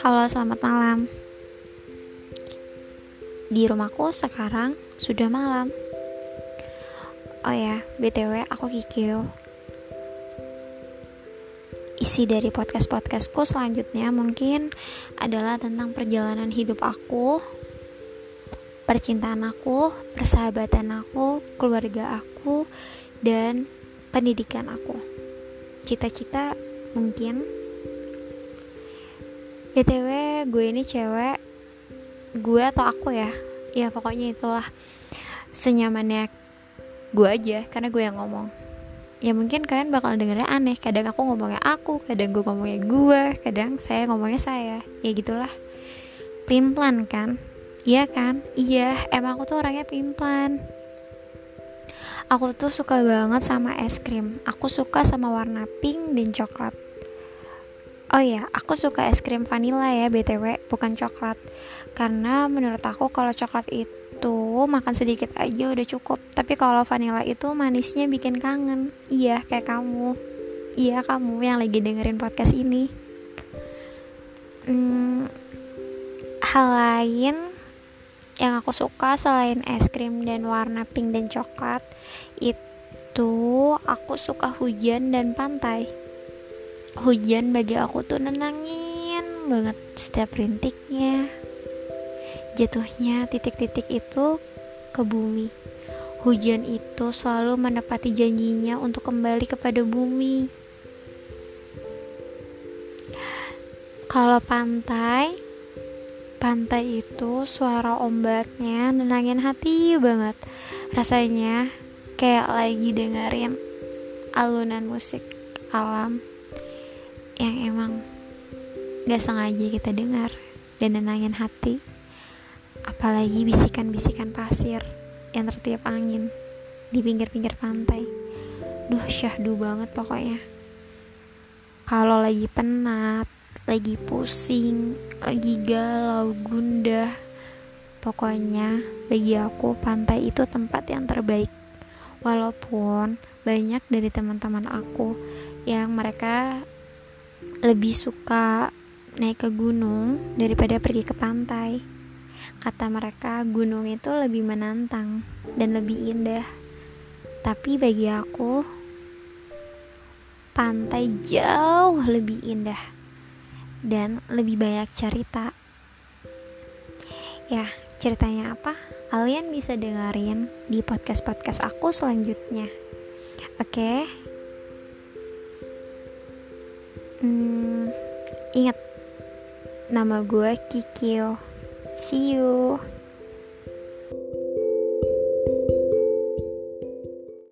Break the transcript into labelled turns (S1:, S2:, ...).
S1: Halo, selamat malam. Di rumahku sekarang sudah malam. Oh ya, BTW aku Kikyo. Isi dari podcast-podcastku selanjutnya mungkin adalah tentang perjalanan hidup aku, percintaan aku, persahabatan aku, keluarga aku, dan pendidikan aku. Cita-cita mungkin. BTW gue ini cewek. Gue atau aku ya? Ya pokoknya itulah. Senyamannya gue aja karena gue yang ngomong. Ya mungkin kalian bakal dengernya aneh. Kadang aku ngomongnya aku kadang gue ngomongnya gue kadang saya ngomongnya saya. Ya gitulah. Pimplan kan? Iya kan? Iya emang aku tuh orangnya pimplan aku tuh suka banget sama es krim aku suka sama warna pink dan coklat Oh ya, aku suka es krim vanilla ya BTW, bukan coklat. Karena menurut aku kalau coklat itu makan sedikit aja udah cukup. Tapi kalau vanilla itu manisnya bikin kangen. Iya, kayak kamu. Iya, kamu yang lagi dengerin podcast ini. Hmm, hal lain yang aku suka selain es krim dan warna pink dan coklat itu aku suka hujan dan pantai. Hujan bagi aku tuh nenangin banget setiap rintiknya. Jatuhnya titik-titik itu ke bumi. Hujan itu selalu menepati janjinya untuk kembali kepada bumi. Kalau pantai pantai itu suara ombaknya nenangin hati banget. Rasanya kayak lagi dengerin alunan musik alam yang emang gak sengaja kita dengar dan nenangin hati. Apalagi bisikan-bisikan pasir yang tertiup angin di pinggir-pinggir pantai. Duh syahdu banget pokoknya. Kalau lagi penat lagi pusing lagi galau gundah pokoknya bagi aku pantai itu tempat yang terbaik walaupun banyak dari teman-teman aku yang mereka lebih suka naik ke gunung daripada pergi ke pantai. Kata mereka, gunung itu lebih menantang dan lebih indah. Tapi bagi aku, pantai jauh lebih indah dan lebih banyak cerita. Ya, ceritanya apa? Kalian bisa dengerin di podcast-podcast aku selanjutnya. Oke. Hmm, ingat nama gue Kikyo. See you.